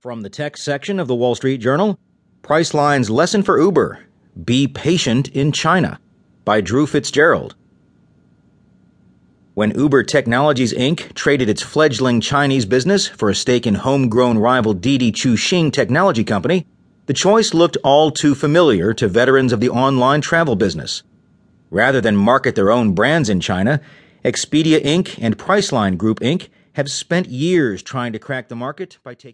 From the tech section of the Wall Street Journal, Priceline's Lesson for Uber Be Patient in China by Drew Fitzgerald. When Uber Technologies Inc. traded its fledgling Chinese business for a stake in homegrown rival Didi Chuxing Technology Company, the choice looked all too familiar to veterans of the online travel business. Rather than market their own brands in China, Expedia Inc. and Priceline Group Inc. have spent years trying to crack the market by taking